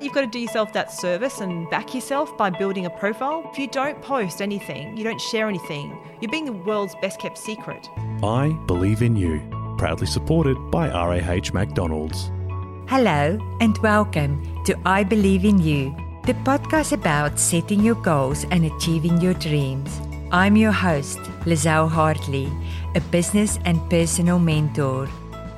You've got to do yourself that service and back yourself by building a profile. If you don't post anything, you don't share anything, you're being the world's best kept secret. I Believe in You, proudly supported by RAH McDonald's. Hello and welcome to I Believe in You, the podcast about setting your goals and achieving your dreams. I'm your host, Lizelle Hartley, a business and personal mentor.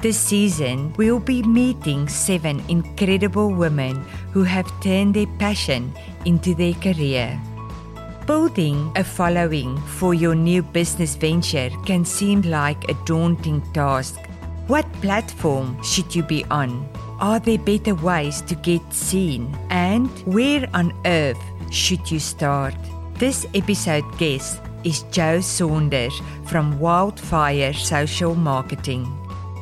This season, we'll be meeting seven incredible women who have turned their passion into their career. Building a following for your new business venture can seem like a daunting task. What platform should you be on? Are there better ways to get seen? And where on earth should you start? This episode guest is Joe Saunders from Wildfire Social Marketing.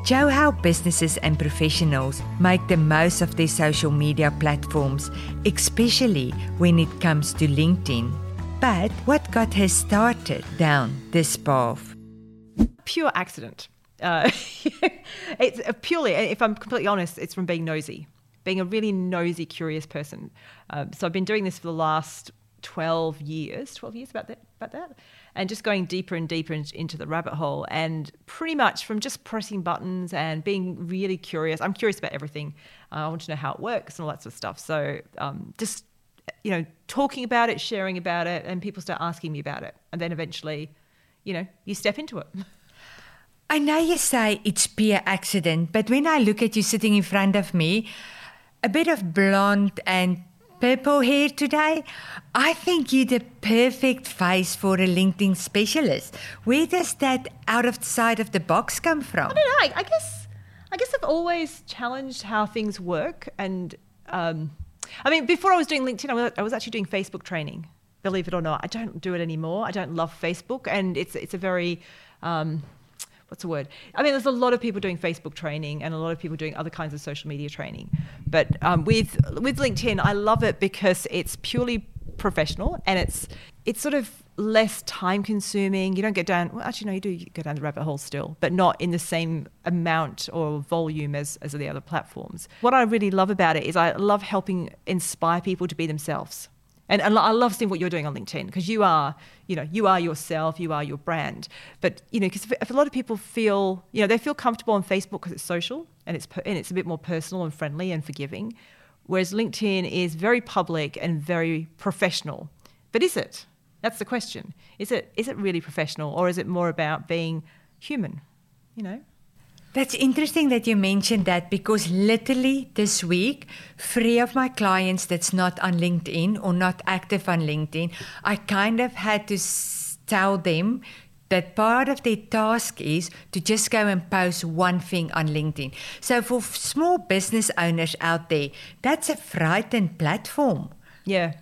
Joe how businesses and professionals make the most of their social media platforms, especially when it comes to LinkedIn. But what got her started down this path? Pure accident. Uh, it's purely, if I'm completely honest, it's from being nosy, being a really nosy, curious person. Um, so I've been doing this for the last 12 years, 12 years about that, about that and just going deeper and deeper into the rabbit hole. And pretty much from just pressing buttons and being really curious, I'm curious about everything. Uh, I want to know how it works and all that sort of stuff. So um, just, you know, talking about it, sharing about it, and people start asking me about it. And then eventually, you know, you step into it. I know you say it's pure accident, but when I look at you sitting in front of me, a bit of blonde and purple hair today. I think you're the perfect face for a LinkedIn specialist. Where does that out of sight of the box come from? I don't know. I, guess I guess I've always challenged how things work, and um, I mean, before I was doing LinkedIn, I was, I was actually doing Facebook training. Believe it or not, I don't do it anymore. I don't love Facebook, and it's it's a very um, what's the word? I mean, there's a lot of people doing Facebook training and a lot of people doing other kinds of social media training. But um, with with LinkedIn, I love it because it's purely professional and it's it's sort of less time consuming. You don't get down. Well, actually, no, you do go down the rabbit hole still, but not in the same amount or volume as as the other platforms. What I really love about it is I love helping inspire people to be themselves. And, and I love seeing what you're doing on LinkedIn because you are, you know, you are yourself, you are your brand. But you know, because if, if, a lot of people feel, you know, they feel comfortable on Facebook because it's social and it's and it's a bit more personal and friendly and forgiving, whereas LinkedIn is very public and very professional. But is it? That's the question. Is it is it really professional or is it more about being human? You know. That's interesting that you mentioned that because literally this week, three of my clients that's not on LinkedIn or not active on LinkedIn, I kind of had to tell them that part of their task is to just go and post one thing on LinkedIn. So for small business owners out there, that's a frightened platform. Yeah.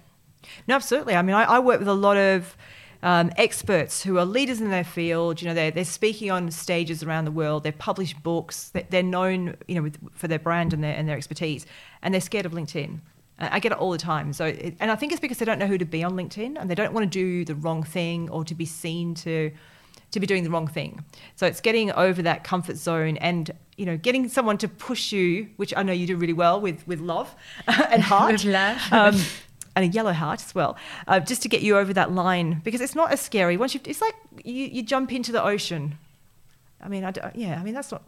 No, absolutely. I mean, I, I work with a lot of um, experts who are leaders in their field. You know, they're, they're speaking on stages around the world. They've published books. They're known, you know, with, for their brand and their and their expertise, and they're scared of LinkedIn. I get it all the time. So, it, and I think it's because they don't know who to be on LinkedIn, and they don't want to do the wrong thing or to be seen to to be doing the wrong thing. So it's getting over that comfort zone and you know getting someone to push you, which I know you do really well with with love and heart. with love. Um, and a yellow heart as well, uh, just to get you over that line because it's not as scary. Once you, it's like you, you jump into the ocean. I mean, I don't, yeah, I mean that's not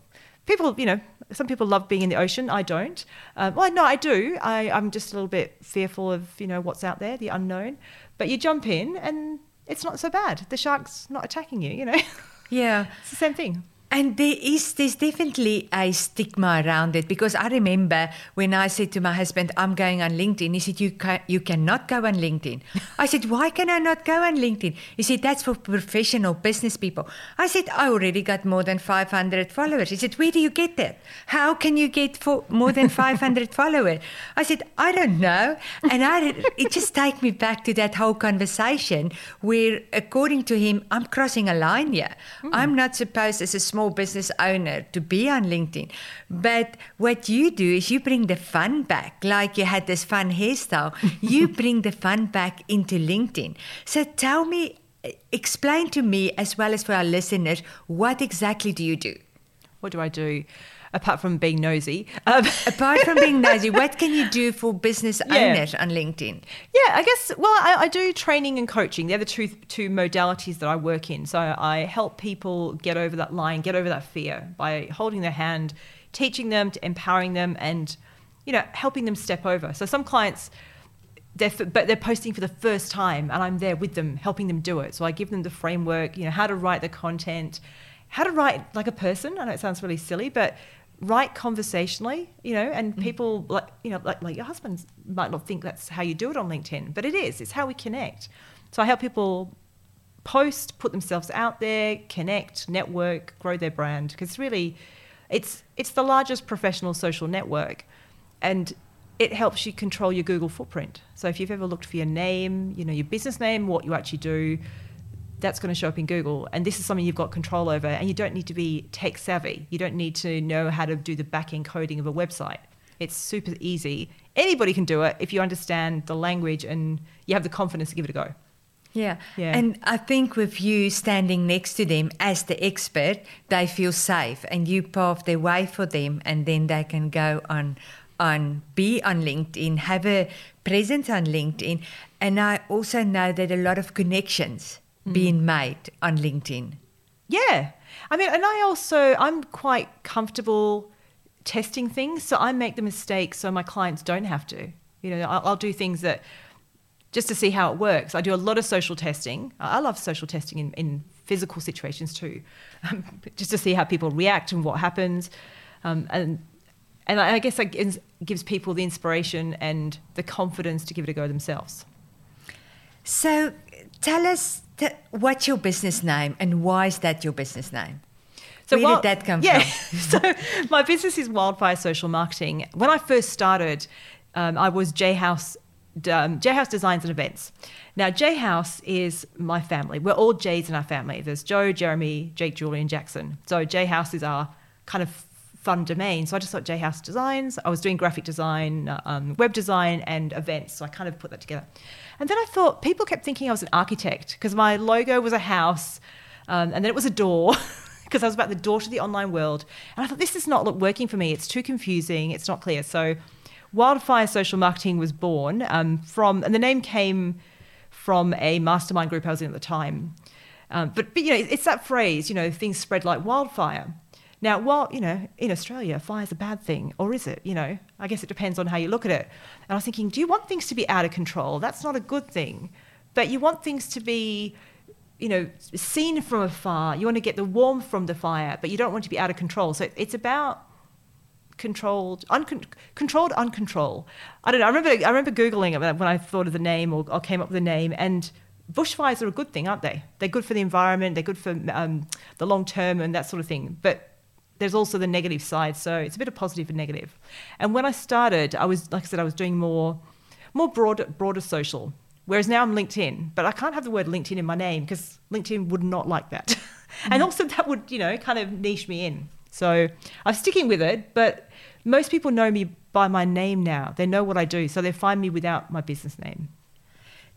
people. You know, some people love being in the ocean. I don't. Um, well, no, I do. I, I'm just a little bit fearful of you know what's out there, the unknown. But you jump in, and it's not so bad. The shark's not attacking you. You know. Yeah, it's the same thing. And there is there's definitely a stigma around it because I remember when I said to my husband, "I'm going on LinkedIn," he said, "You can, you cannot go on LinkedIn." I said, "Why can I not go on LinkedIn?" He said, "That's for professional business people." I said, "I already got more than 500 followers." He said, "Where do you get that? How can you get for more than 500 followers?" I said, "I don't know," and I it just takes me back to that whole conversation where, according to him, I'm crossing a line here. Mm. I'm not supposed as a small small business owner to be on LinkedIn. But what you do is you bring the fun back, like you had this fun hairstyle. you bring the fun back into LinkedIn. So tell me, explain to me as well as for our listeners, what exactly do you do? What do I do? Apart from being nosy. Um, Apart from being nosy, what can you do for business Yeah. owners on LinkedIn? Yeah, I guess. Well, I, I do training and coaching. They're the two two modalities that I work in. So I help people get over that line, get over that fear by holding their hand, teaching them, to empowering them, and you know, helping them step over. So some clients. They're, but they're posting for the first time and I'm there with them helping them do it. So I give them the framework, you know, how to write the content, how to write like a person. I know it sounds really silly, but write conversationally, you know, and mm. people like, you know, like, like your husband might not think that's how you do it on LinkedIn, but it is. It's how we connect. So I help people post, put themselves out there, connect, network, grow their brand because really it's it's the largest professional social network and it helps you control your Google footprint. So if you've ever looked for your name, you know, your business name, what you actually do, that's going to show up in Google. And this is something you've got control over. And you don't need to be tech savvy. You don't need to know how to do the back end coding of a website. It's super easy. Anybody can do it if you understand the language and you have the confidence to give it a go. Yeah. Yeah. And I think with you standing next to them as the expert, they feel safe and you pave the way for them and then they can go on on be on LinkedIn, have a presence on LinkedIn. And I also know that a lot of connections being made on LinkedIn. Yeah. I mean, and I also, I'm quite comfortable testing things. So I make the mistakes so my clients don't have to. You know, I'll, I'll do things that just to see how it works. I do a lot of social testing. I love social testing in, in physical situations too, um, just to see how people react and what happens. Um, and and I guess gives, gives people the inspiration and the confidence to give it a go themselves. So tell us th- what's your business name and why is that your business name? Where wild- did that come yeah. from? so my business is Wildfire Social Marketing. When I first started, um, I was J House. Um, J House Designs and Events. Now, J House is my family. We're all J's in our family. There's Joe, Jeremy, Jake, Julie, and Jackson. So J House is our kind of fun domain. So I just thought J House Designs. I was doing graphic design, uh, um, web design, and events. So I kind of put that together. And then I thought people kept thinking I was an architect because my logo was a house, um, and then it was a door. because I was about the door to the online world. And I thought, this is not working for me. It's too confusing. It's not clear. So Wildfire Social Marketing was born um, from, and the name came from a mastermind group I was in at the time. Um, but, but, you know, it's that phrase, you know, things spread like wildfire. Now, while, you know, in Australia, fire's a bad thing, or is it? You know, I guess it depends on how you look at it. And I was thinking, do you want things to be out of control? That's not a good thing. But you want things to be you know, seen from afar. You want to get the warmth from the fire, but you don't want to be out of control. So it's about controlled, uncon- controlled, uncontrolled. I don't know. I remember, I remember googling it when I thought of the name or, or came up with the name. And bushfires are a good thing, aren't they? They're good for the environment. They're good for um, the long term and that sort of thing. But there's also the negative side. So it's a bit of positive and negative. And when I started, I was, like I said, I was doing more, more broad, broader social. Whereas now I'm LinkedIn, but I can't have the word LinkedIn in my name because LinkedIn would not like that. and mm. also that would, you know, kind of niche me in. So I'm sticking with it, but most people know me by my name now. They know what I do, so they find me without my business name.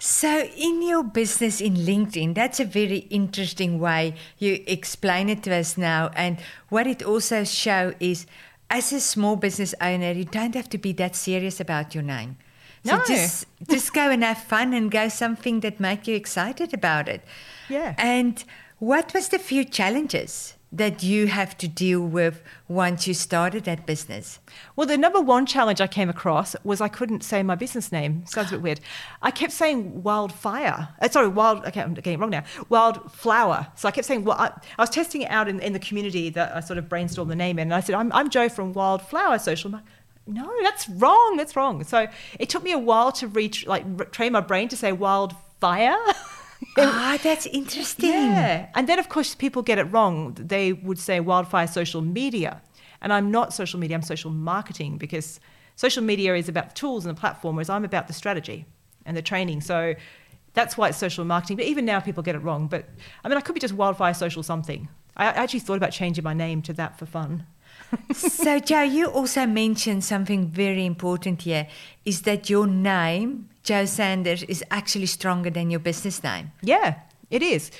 So, in your business in LinkedIn, that's a very interesting way you explain it to us now. And what it also show is, as a small business owner, you don't have to be that serious about your name. So No. just just go and have fun and go something that make you excited about it. Yeah. And what was the few challenges that you have to deal with once you started that business? Well, the number one challenge I came across was I couldn't say my business name. Sounds a bit weird. I kept saying wildfire. Uh, sorry, wild. Okay, I'm getting it wrong now. Wildflower. So I kept saying. Well, I, I was testing it out in, in the community that I sort of brainstormed the name in, and I said, "I'm, I'm Joe from Wildflower Social." Mar-" No, that's wrong. That's wrong. So it took me a while to reach, like, train my brain to say wildfire. Ah, that's interesting. Yeah. And then, of course, people get it wrong. They would say wildfire social media. And I'm not social media, I'm social marketing because social media is about the tools and the platform, whereas I'm about the strategy and the training. So that's why it's social marketing. But even now, people get it wrong. But I mean, I could be just wildfire social something. I I actually thought about changing my name to that for fun. So, Joe, you also mentioned something very important here is that your name, Joe Saunders, is actually stronger than your business name. Yeah, it is.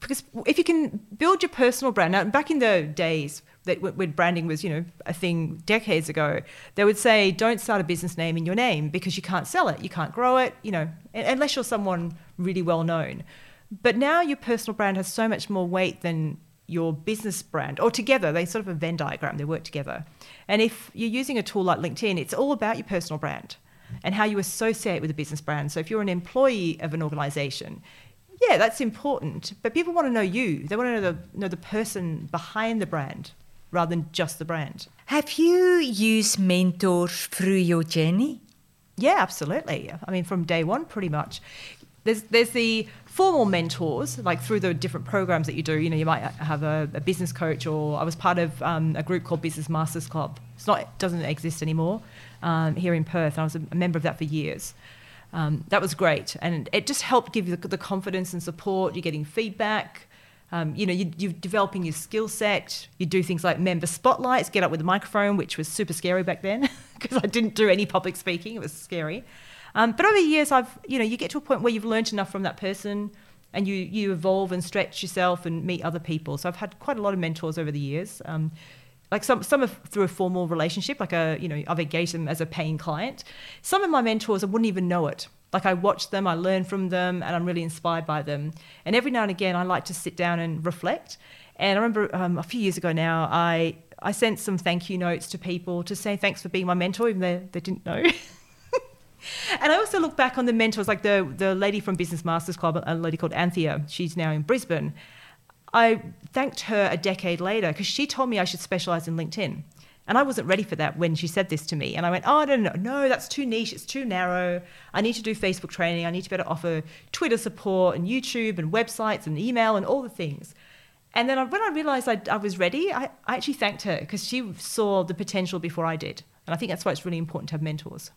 because if you can build your personal brand now back in the days that when branding was you know a thing decades ago they would say don't start a business name in your name because you can't sell it you can't grow it you know unless you're someone really well known but now your personal brand has so much more weight than your business brand or together they sort of a venn diagram they work together. And if you're using a tool like linkedin it's all about your personal brand and how you associate with a business brand. So if you're an employee of an organization yeah that's important but people want to know you. They want to know the, know the person behind the brand rather than just the brand. Have you used mentors through your journey? Yeah absolutely. I mean from day one pretty much. There's there's the formal mentors, like through the different programs that you do. You know, you might have a, a business coach, or I was part of um, a group called Business Masters Club. It's not it doesn't exist anymore um, here in Perth. And I was a, member of that for years. Um, that was great, and it just helped give you the, the confidence and support. You're getting feedback. Um, you know, you, you're developing your skill set. You do things like member spotlights, get up with a microphone, which was super scary back then because I didn't do any public speaking. It was scary. Um, but over the years, I've you know you get to a point where you've learned enough from that person, and you you evolve and stretch yourself and meet other people. So I've had quite a lot of mentors over the years. Um, like some some are through a formal relationship, like a you know I've engaged them as a paying client. Some of my mentors I wouldn't even know it. Like I watch them, I learn from them, and I'm really inspired by them. And every now and again, I like to sit down and reflect. And I remember um, a few years ago now, I I sent some thank you notes to people to say thanks for being my mentor, even though they didn't know. and I also look back on the mentors, like the, the lady from Business Masters Club, a lady called Anthea. She's now in Brisbane. I thanked her a decade later because she told me I should specialize in LinkedIn. And I wasn't ready for that when she said this to me. And I went, oh, no, no, no, that's too niche. It's too narrow. I need to do Facebook training. I need to be able to offer Twitter support and YouTube and websites and email and all the things. And then when I realized I, I was ready, I, I actually thanked her because she saw the potential before I did. And I think that's why it's really important to have mentors.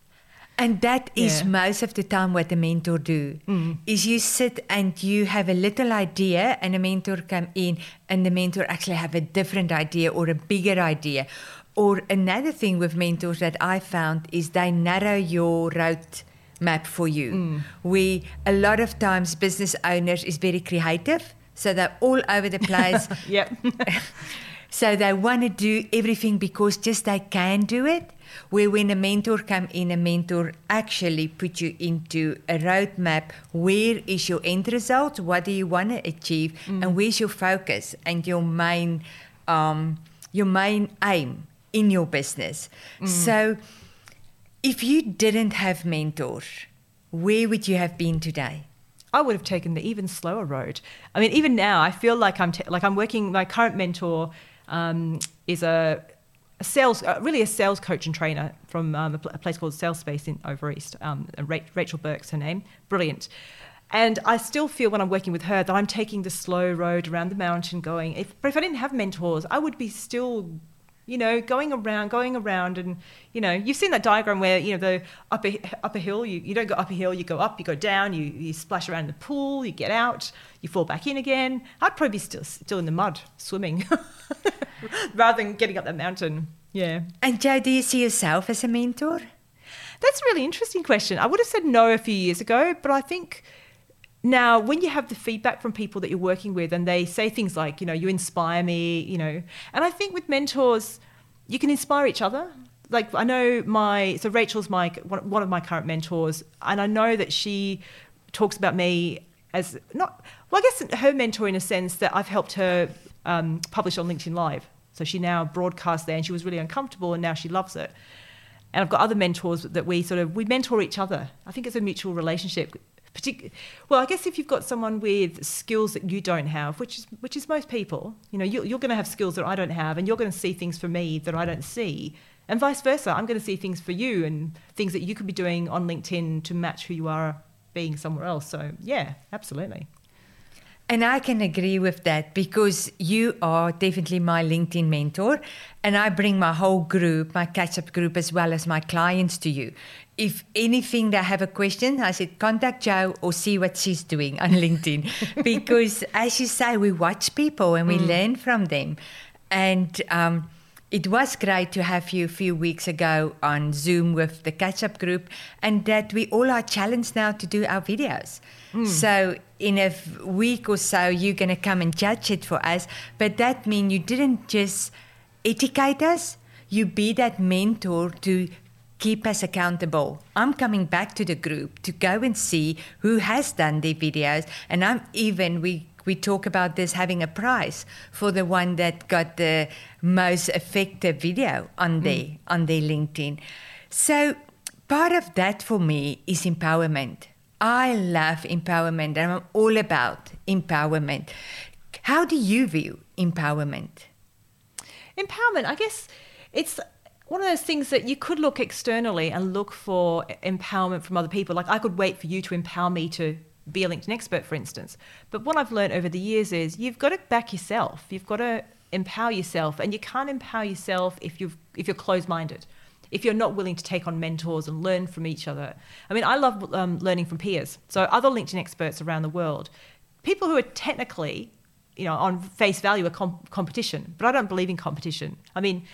And that is yeah. most of the time what a mentor do. Mm. Is you sit and you have a little idea and a mentor come in and the mentor actually have a different idea or a bigger idea. Or another thing with mentors that I found is they narrow your route map for you. Mm. We a lot of times business owners is very creative, so they're all over the place. yep. so they want to do everything because just they can do it where when a mentor come in, a mentor actually put you into a roadmap. Where is your end result? What do you want to achieve? Mm. And where's your focus and your main, um, your main aim in your business? Mm. So, if you didn't have mentors, where would you have been today? I would have taken the even slower road. I mean, even now, I feel like I'm like I'm working. My current mentor um, is a a sales, uh, really a sales coach and trainer from um, a, pl- a, place called Sales Space in Over East. Um, Rachel Burke's her name, brilliant. And I still feel when I'm working with her that I'm taking the slow road around the mountain, going. If, but if I didn't have mentors, I would be still, you know, going around, going around, and you know, you've seen that diagram where you know the upper upper hill. You, you don't go up a hill, you go up, you go down, you you splash around in the pool, you get out, you fall back in again. I'd probably be still still in the mud swimming. rather than getting up that mountain. Yeah. And Joe, do you see yourself as a mentor? That's a really interesting question. I would have said no a few years ago, but I think now when you have the feedback from people that you're working with and they say things like, you know, you inspire me, you know, and I think with mentors, you can inspire each other. Like I know my, so Rachel's my, one of my current mentors, and I know that she talks about me as not, well, I guess her mentor in a sense that I've helped her um, published on LinkedIn Live. So she now broadcasts there, and she was really uncomfortable, and now she loves it. And I've got other mentors that we sort of we mentor each other. I think it's a mutual relationship. Partic- well, I guess if you've got someone with skills that you don't have, which is which is most people, you know, you're, you're going to have skills that I don't have, and you're going to see things for me that I don't see, and vice versa. I'm going to see things for you and things that you could be doing on LinkedIn to match who you are being somewhere else. So yeah, absolutely. And I can agree with that because you are definitely my LinkedIn mentor. And I bring my whole group, my catch up group, as well as my clients to you. If anything, they have a question, I said, contact Jo or see what she's doing on LinkedIn. because as you say, we watch people and we mm. learn from them. And um, it was great to have you a few weeks ago on Zoom with the catch up group, and that we all are challenged now to do our videos. Mm. So, in a week or so, you're going to come and judge it for us. But that means you didn't just educate us, you be that mentor to keep us accountable. I'm coming back to the group to go and see who has done their videos, and I'm even we we talk about this having a prize for the one that got the most effective video on mm. their on their LinkedIn. So part of that for me is empowerment. I love empowerment and I'm all about empowerment. How do you view empowerment? Empowerment, I guess it's one of those things that you could look externally and look for empowerment from other people. Like I could wait for you to empower me to be a LinkedIn expert, for instance. But what I've learned over the years is you've got to back yourself. You've got to empower yourself, and you can't empower yourself if you've if you're closed-minded. If you're not willing to take on mentors and learn from each other. I mean, I love um, learning from peers. So other LinkedIn experts around the world, people who are technically, you know, on face value, a comp- competition. But I don't believe in competition. I mean,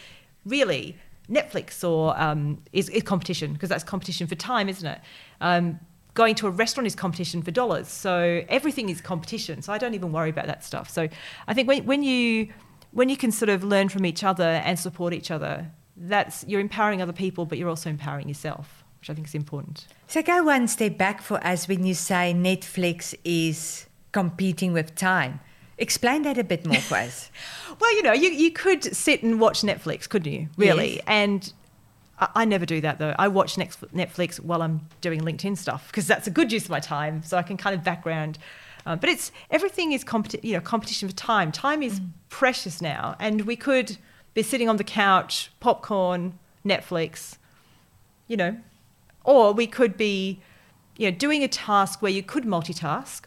really, Netflix or um, is, is competition because that's competition for time, isn't it? Um, going to a restaurant is competition for dollars. So everything is competition. So I don't even worry about that stuff. So I think when, when you when you can sort of learn from each other and support each other, that's you're empowering other people, but you're also empowering yourself, which I think is important. So go one step back for us when you say Netflix is competing with time. Explain that a bit more for us. well, you know, you, you could sit and watch Netflix, couldn't you? Really? Yes. And I never do that though. I watch Netflix while I'm doing LinkedIn stuff because that's a good use of my time. So I can kind of background. Um, but it's everything is competi- you know competition for time. Time is mm. precious now, and we could be sitting on the couch, popcorn, Netflix, you know, or we could be, you know, doing a task where you could multitask,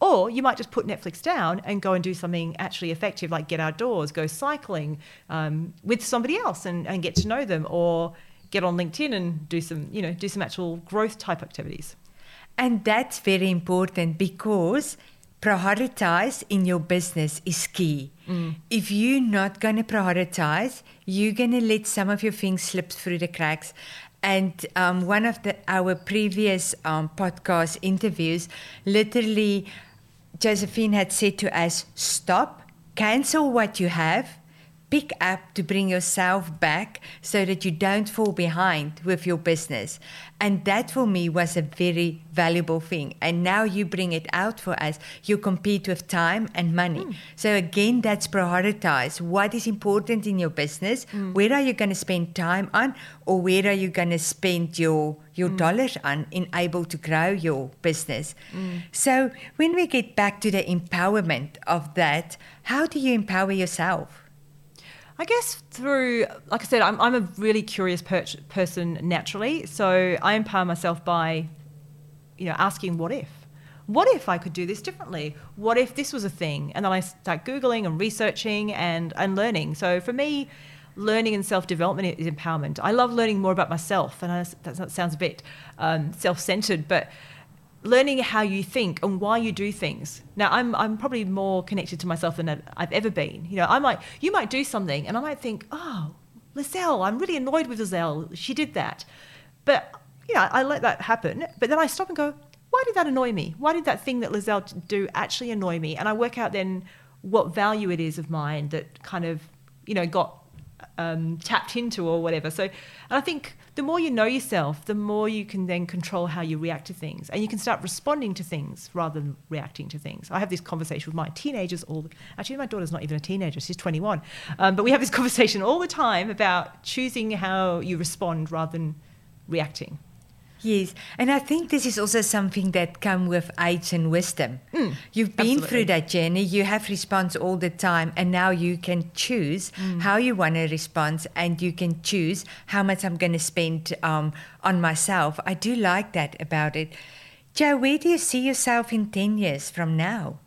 or you might just put Netflix down and go and do something actually effective, like get outdoors, go cycling um, with somebody else and, and get to know them, or get on LinkedIn and do some, you know, do some actual growth type activities. And that's very important because prioritize in your business is key. Mm. If you're not going to prioritize, you're going to let some of your things slip through the cracks. And um, one of the, our previous um, podcast interviews, literally, Josephine had said to us, stop, cancel what you have, pick up to bring yourself back so that you don't fall behind with your business. And that for me was a very valuable thing. And now you bring it out for us. You compete with time and money. Mm. So again, that's prioritize what is important in your business. Mm. Where are you going to spend time on, or where are you going to spend your your mm. dollars on in able to grow your business? Hmm. So when we get back to the empowerment of that, how do you empower yourself? I guess through, like I said, I'm, I'm a really curious per- person naturally. So I empower myself by, you know, asking what if? What if I could do this differently? What if this was a thing? And then I start Googling and researching and, and learning. So for me, learning and self development is empowerment. I love learning more about myself. And I, that sounds a bit um, self centered, but learning how you think and why you do things. Now, I'm, I'm probably more connected to myself than I've ever been. You know, I might, you might do something and I might think, oh, Lizelle, I'm really annoyed with Lizelle. She did that. But, you know, I let that happen. But then I stop and go, why did that annoy me? Why did that thing that Lizelle do actually annoy me? And I work out then what value it is of mine that kind of, you know, got um, tapped into or whatever. So, and I think the more you know yourself, the more you can then control how you react to things, and you can start responding to things rather than reacting to things. I have this conversation with my teenagers all. The, actually, my daughter's not even a teenager; she's 21. Um, but we have this conversation all the time about choosing how you respond rather than reacting. Yes, and I think this is also something that comes with age and wisdom. Mm, You've been absolutely. through that journey. You have response all the time, and now you can choose mm. how you want to respond, and you can choose how much I'm going to spend um, on myself. I do like that about it. Joe, where do you see yourself in ten years from now?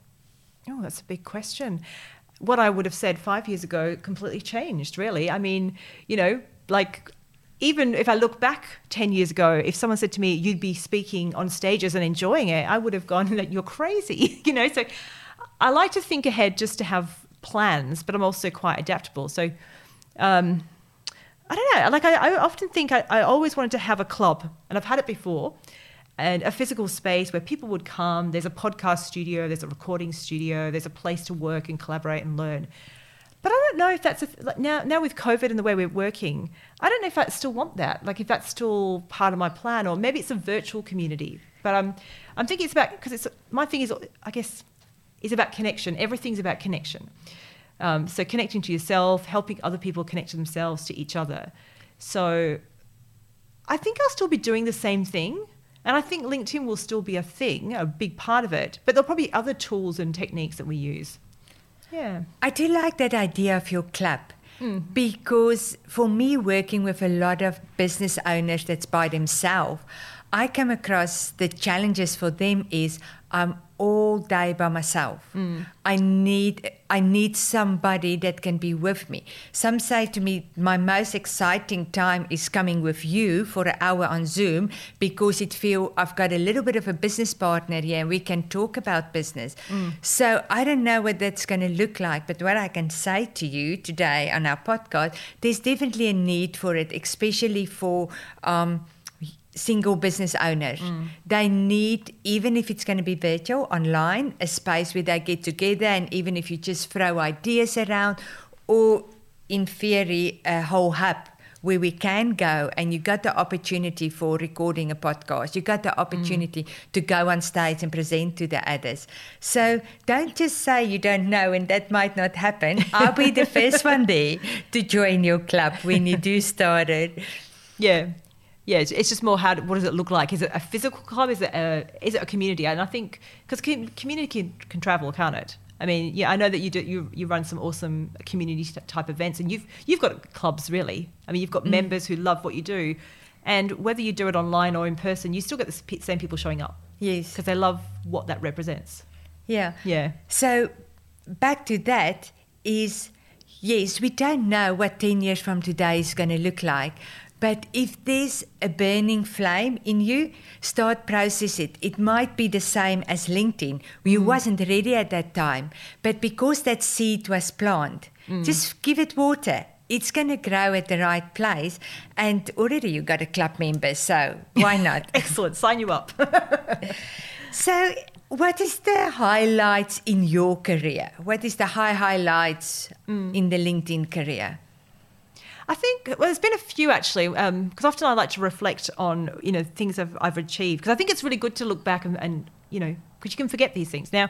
Oh, that's a big question. What I would have said five years ago completely changed. Really, I mean, you know, like even if I look back 10 years ago, if someone said to me, you'd be speaking on stages and enjoying it, I would have gone, you're crazy, you know? So I like to think ahead just to have plans, but I'm also quite adaptable. So um, I don't know. Like I, I often think I, I always wanted to have a club, and I've had it before, and a physical space where people would come. There's a podcast studio, there's a recording studio, there's a place to work and collaborate and learn. But I don't know if that's a, like now. Now with COVID and the way we're working, I don't know if I still want that. Like if that's still part of my plan, or maybe it's a virtual community. But I'm, I'm thinking it's about because it's my thing is I guess, is about connection. Everything's about connection. Um, so connecting to yourself, helping other people connect to themselves, to each other. So I think I'll still be doing the same thing. And I think LinkedIn will still be a thing, a big part of it. But there'll probably be other tools and techniques that we use. Yeah. I do like that idea of your club. Hmm. Because for me, working with a lot of business owners that's by themselves, I come across the challenges for them is I'm all day by myself. I need I need somebody that can be with me. Some say to me, my most exciting time is coming with you for an hour on Zoom because it feel I've got a little bit of a business partner here and we can talk about business. So I don't know what that's going to look like, but what I can say to you today on our podcast, there's definitely a need for it, especially for um, single business owners. Mm. They need, even if it's going to be virtual, online, a space where they get together, and even if you just throw ideas around, or in theory, a whole hub where we can go and you got the opportunity for recording a podcast. You got the mm. opportunity to go on stage and present to the others. So don't just say you don't know and that might not happen. I'll be the first one there to join your club when you do start it. Yeah. Yeah, it's, it's just more how. What does it look like? Is it a physical club? Is it a is it a community? And I think because community can, can travel, can't it? I mean, yeah, I know that you do. You, you run some awesome community type events, and you've you've got clubs really. I mean, you've got mm. members who love what you do, and whether you do it online or in person, you still get the same people showing up Yes. because they love what that represents. Yeah. Yeah. So back to that is yes, we don't know what 10 years from today is going to look like. But if there's a burning flame in you, start process it. It might be the same as LinkedIn. You mm. wasn't ready at that time, but because that seed was planted, mm. just give it water. It's going to grow at the right place, and already you got a club member, so why not? Excellent. Sign you up. So, what is the highlights in your career? What is the high highlights mm. in the LinkedIn career? I think well, there's been a few actually, because often I like to reflect on you know things I've, I've achieved because I think it's really good to look back and, and you know because you can forget these things. Now,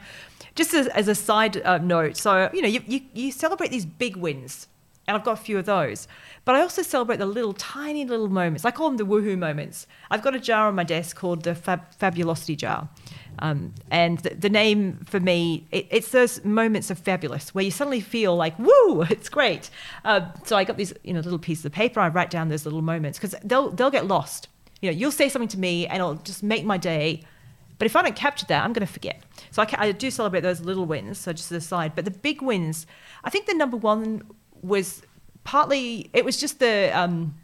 just as, as a side uh, note, so you know you, you you celebrate these big wins, and I've got a few of those, but I also celebrate the little tiny little moments. I call them the woohoo moments. I've got a jar on my desk called the Fab, Fabulosity jar. Um, and the, the name for me, it, it's those moments of fabulous where you suddenly feel like, woo, it's great. Uh, so I got these, you know, little pieces of paper. I write down those little moments because they'll they'll get lost. You know, you'll say something to me and it'll just make my day. But if I don't capture that, I'm going to forget. So I, ca- I do celebrate those little wins. So just as a side, but the big wins, I think the number one was partly it was just the um,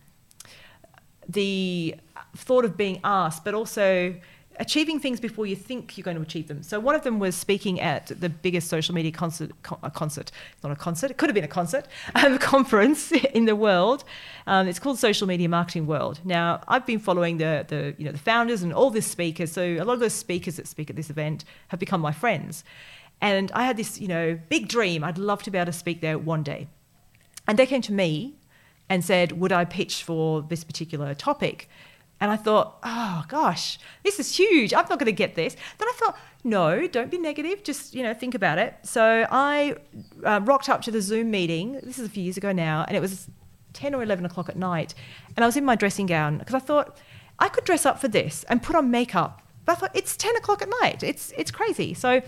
the thought of being asked, but also achieving things before you think you're going to achieve them. So one of them was speaking at the biggest social media concert, con- a concert, not a concert, it could have been a concert, um, conference in the world. Um, it's called Social Media Marketing World. Now I've been following the the you know the founders and all the speakers. So a lot of those speakers that speak at this event have become my friends. And I had this, you know, big dream. I'd love to be able to speak there one day. And they came to me and said, Would I pitch for this particular topic? And I thought, Oh gosh, this is huge. I'm not going to get this. Then I thought, No, don't be negative. Just, you know, think about it. So I uh, rocked up to the Zoom meeting. This is a few years ago now. And it was 10 or 11 o'clock at night. And I was in my dressing gown because I thought, I could dress up for this and put on makeup. But I thought, it's 10 o'clock at night. It's, it's crazy. So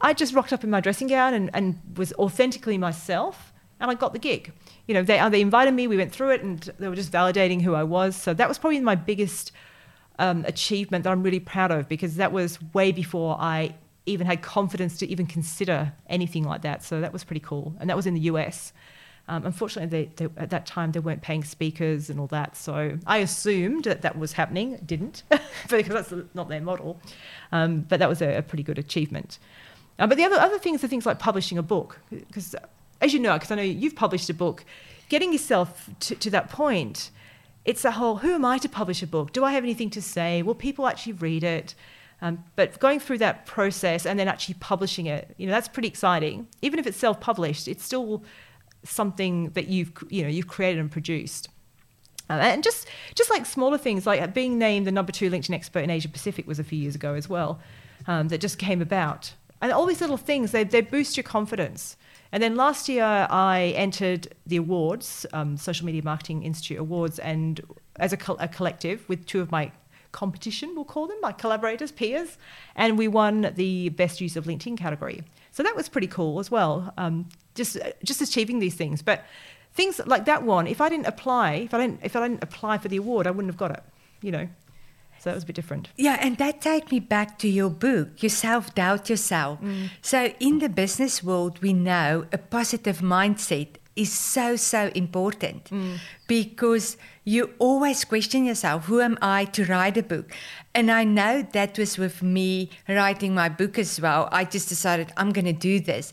I just rocked up in my dressing gown and, and was authentically myself and I got the gig. You know, they, uh, they invited me, we went through it, and they were just validating who I was. So that was probably my biggest um, achievement that I'm really proud of because that was way before I even had confidence to even consider anything like that. So that was pretty cool. And that was in the US. Um, unfortunately, they, they, at that time, they weren't paying speakers and all that. So I assumed that that was happening. It didn't, because that's not their model. Um, but that was a, a pretty good achievement. Uh, but the other, other things are things like publishing a book, because as you know, because I know you've published a book, getting yourself to, to that point, it's a whole who am I to publish a book? Do I have anything to say? Will people actually read it? Um, but going through that process and then actually publishing it, you know, that's pretty exciting. Even if it's self-published, it's still something that you've you know you've created and produced. Uh, and just just like smaller things like being named the number two LinkedIn expert in Asia Pacific was a few years ago as well, um, that just came about. And all these little things they they boost your confidence. And then last year I entered the awards, um, Social Media Marketing Institute Awards, and as a, co- a collective with two of my competition, we'll call them, my collaborators, peers, and we won the best use of LinkedIn category. So that was pretty cool as well. Um, just just achieving these things, but things like that one. If I didn't apply, if I didn't if I didn't apply for the award, I wouldn't have got it. You know. So that was a bit different. Yeah, and that take me back to your book, You Self Doubt Yourself. Mm. So, in the business world, we know a positive mindset is so, so important mm. because you always question yourself who am I to write a book? And I know that was with me writing my book as well. I just decided I'm going to do this.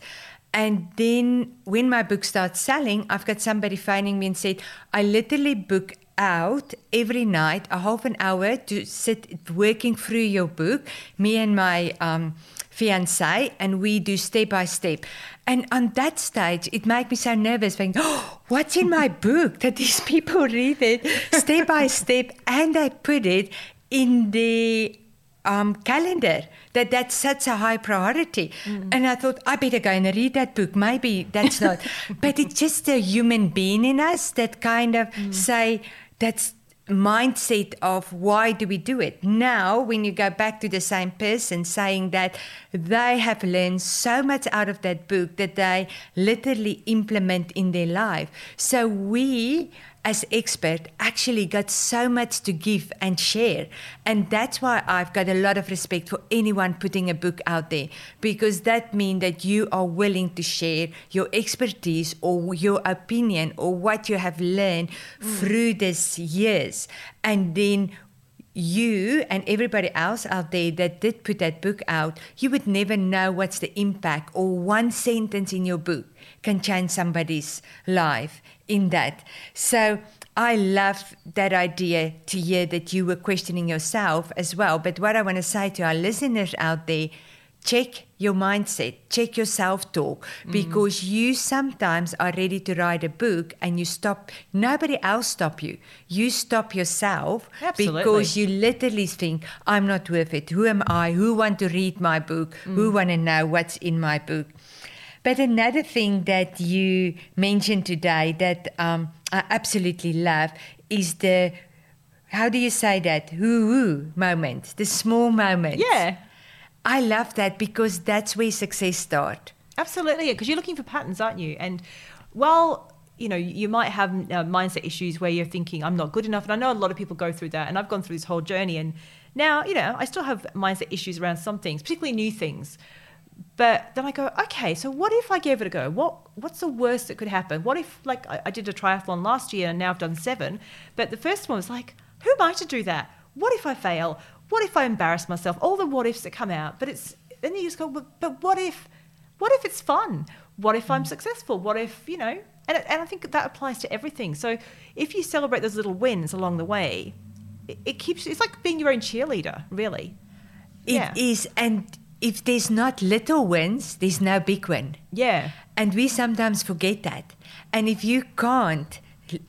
And then when my book starts selling, I've got somebody phoning me and said, I literally book out every night a half an hour to sit working through your book, me and my um, fiance, and we do step by step. And on that stage, it made me so nervous, thinking, oh, what's in my book that these people read it step by step and they put it in the um, calendar that that's such a high priority. Mm. And I thought, I better go and read that book. Maybe that's not. but it's just a human being in us that kind of mm. say, that's mindset of why do we do it? Now when you go back to the same person saying that they have learned so much out of that book that they literally implement in their life. So we as expert actually got so much to give and share. And that's why i've got a lot of respect for anyone putting a book out there because that means that you are willing to share your expertise or your opinion or what you have learned mm. through these years. And then you and everybody else out there that did put that book out, you would never know what's the impact or one sentence in your book can change somebody's life in that. So I love that idea to hear that you were questioning yourself as well. But what I want to say to our listeners out there, check your mindset, check your self talk, mm. because you sometimes are ready to write a book and you stop, nobody else stop you. You stop yourself Absolutely. because you literally think, I'm not worth it. Who am I? Who want to read my book? Mm. Who want to know what's in my book? But another thing that you mentioned today that um, I absolutely love is the, how do you say that? Hoo hoo moment, the small moment. Yeah. I love that because that's where success starts. Absolutely, because you're looking for patterns, aren't you? And while you know you might have uh, mindset issues where you're thinking I'm not good enough, and I know a lot of people go through that, and I've gone through this whole journey, and now you know I still have mindset issues around some things, particularly new things. But then I go, okay, so what if I gave it a go? What what's the worst that could happen? What if like I, I did a triathlon last year and now I've done seven, but the first one was like, who am I to do that? What if I fail? What if I embarrass myself? All the what ifs that come out. But it's then you just go, but, but what if what if it's fun? What if I'm successful? What if, you know, and, and I think that applies to everything. So if you celebrate those little wins along the way, it, it keeps, it's like being your own cheerleader, really. It yeah. is, And if there's not little wins, there's no big win. Yeah. And we sometimes forget that. And if you can't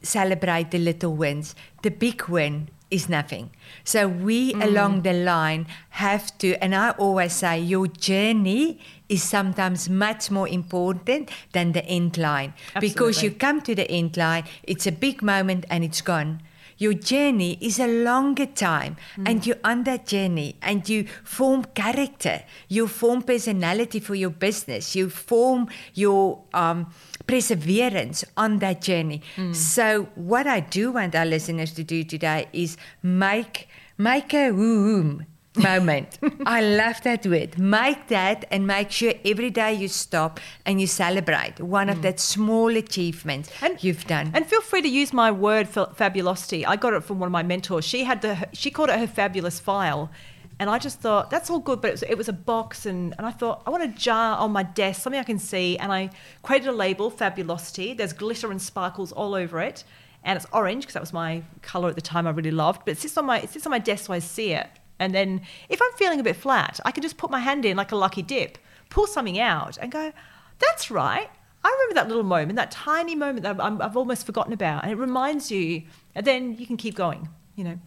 celebrate the little wins, the big win is nothing. So we mm. along the line have to, and I always say, your journey is sometimes much more important than the end line. Absolutely. Because you come to the end line, it's a big moment and it's gone your journey is a longer time mm. and you're on that journey and you form character you form personality for your business you form your um, perseverance on that journey mm. so what i do want our listeners to do today is make make a womb moment. I love that word. Make that and make sure every day you stop and you celebrate one mm. of that small achievements and, you've done. And feel free to use my word fabulosity. I got it from one of my mentors. She had the she called it her fabulous file. And I just thought, that's all good, but it was, it was a box. And, and I thought, I want a jar on my desk, something I can see. And I created a label, Fabulosity. There's glitter and sparkles all over it. And it's orange because that was my color at the time I really loved. But it sits on my, it sits on my desk so I see it. And then if I'm feeling a bit flat, I can just put my hand in like a lucky dip, pull something out and go, that's right. I remember that little moment, that tiny moment that i have almost forgotten about. And it reminds you, and then you can keep going, you know.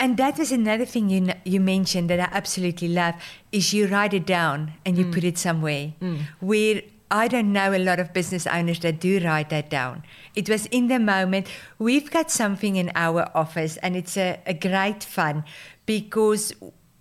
And that was another thing you you mentioned that I absolutely love is you write it down and you mm. put it somewhere mm. where I don't know a lot of business owners that do write that down. It was in the moment. We've got something in our office and it's a, a great fun because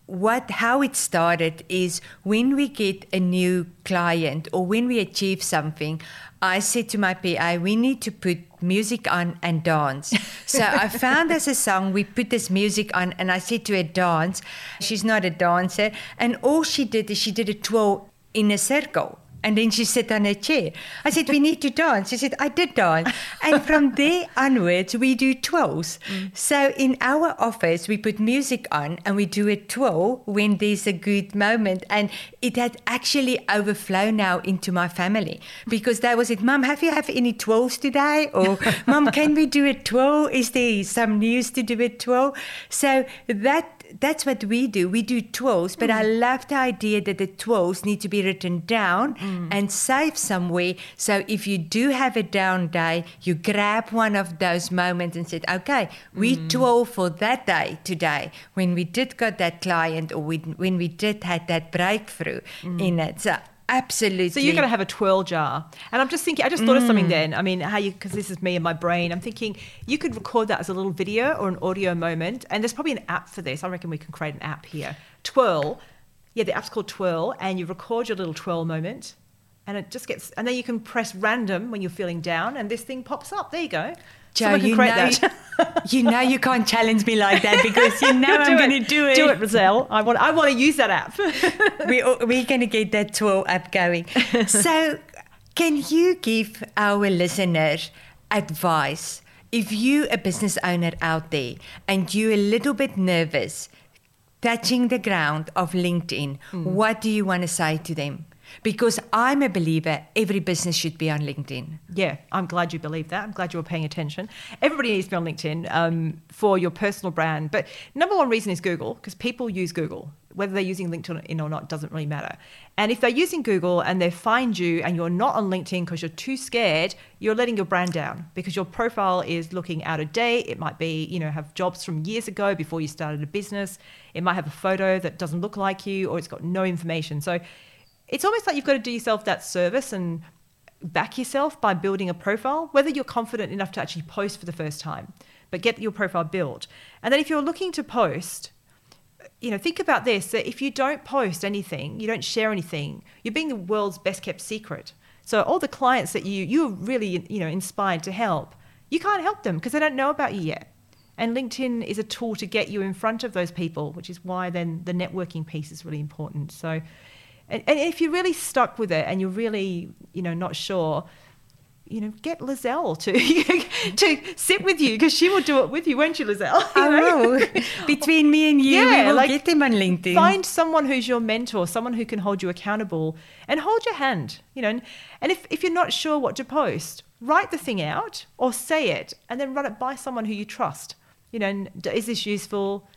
what how it started is when we get a new client or when we achieve something i said to my pa we need to put music on and dance. So i found us a song we put this music on and i said to her dance. She's not a dancer. And all she did is she did a twirl in a circle and then she sat on a chair. I said, We need to dance. She said, I did dance. And from there onwards, we do twirls. Mm. So in our office, we put music on and we do a twirl when there's a good moment. And it had actually overflown now into my family because that was it. Mom, have you have any twirls today? Or, Mom, can we do a twirl? Is there some news to do a twirl? So that that's what we do. We do twirls, but mm. I love the idea that the twirls need to be written down mm. and saved somewhere. So if you do have a down day, you grab one of those moments and said, okay, we mm. twirl for that day today when we did got that client or we, when we did had that breakthrough mm. in it. So Absolutely. So you're going to have a twirl jar. And I'm just thinking, I just thought mm. of something mm. then. I mean, how you, because this is me and my brain, I'm thinking you could record that as a little video or an audio moment. And there's probably an app for this. I reckon we can create an app here. Twirl. Yeah, the app's called Twirl. And you record your little twirl moment. And it just gets, and then you can press random when you're feeling down, and this thing pops up. There you go. Jo, you know, you know you can't challenge me like that because you know I'm going to do it. Do it, Lizelle. I want I want to use that app. we, we're going to get that Twirl app going. So, can you give our listeners advice if you a business owner out there and you're a little bit nervous touching the ground of LinkedIn, mm. what do you want to say to them? Because I'm a believer every business should be on LinkedIn. Yeah, I'm glad you believe that. I'm glad you were paying attention. Everybody needs to be on LinkedIn um, for your personal brand. But number one reason is Google because people use Google. Whether they're using LinkedIn or not doesn't really matter. And if they're using Google and they find you and you're not on LinkedIn because you're too scared, you're letting your brand down because your profile is looking out of date. It might be, you know, have jobs from years ago before you started a business. It might have a photo that doesn't look like you or it's got no information. So it's almost like you've got to do yourself that service and back yourself by building a profile, whether you're confident enough to actually post for the first time, but get your profile built. And then if you're looking to post, you know, think about this that if you don't post anything, you don't share anything, you're being the world's best kept secret. So all the clients that you you're really, you know, inspired to help, you can't help them because they don't know about you yet. And LinkedIn is a tool to get you in front of those people, which is why then the networking piece is really important. So and, and if you're really stuck with it and you're really, you know, not sure, you know, get Lizelle to to sit with you because she will do it with you, won't you, Lizelle? You I will. Between me and you, yeah, we will like, get them on LinkedIn. Find someone who's your mentor, someone who can hold you accountable, and hold your hand. You know, and, and if if you're not sure what to post, write the thing out or say it, and then run it by someone who you trust. You know, is this useful?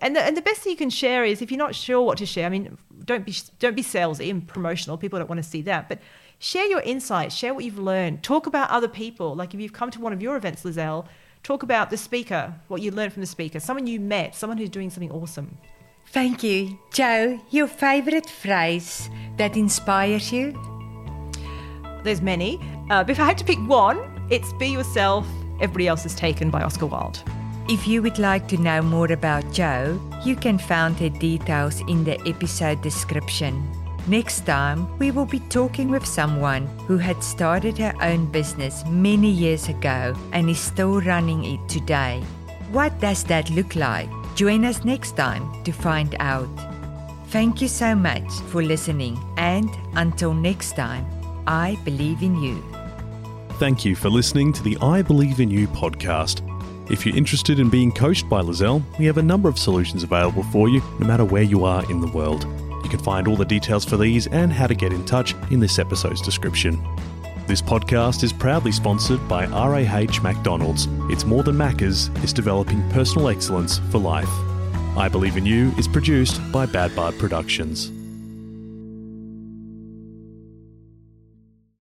And the, and the best thing you can share is if you're not sure what to share. I mean, don't be don't be salesy and promotional. People don't want to see that, but share your insights, share what you've learned, talk about other people. Like if you've come to one of your events, Lizelle, talk about the speaker, what you learned from the speaker, someone you met, someone who's doing something awesome. Thank you, Joe. Your favorite phrase that inspires you? There's many. Uh, if I had to pick one, it's "Be yourself. Everybody else is taken" by Oscar Wilde. If you would like to know more about Jo, you can find her details in the episode description. Next time, we will be talking with someone who had started her own business many years ago and is still running it today. What does that look like? Join us next time to find out. Thank you so much for listening, and until next time, I believe in you. Thank you for listening to the I Believe in You podcast If you're interested in being coached by Lizelle, we have a number of solutions available for you, no matter where you are in the world. You can find all the details for these and how to get in touch in this episode's description. This podcast is proudly sponsored by RAH McDonald's. It's more than Macca's, it's developing personal excellence for life. I Believe in You is produced by Bad Bard Productions.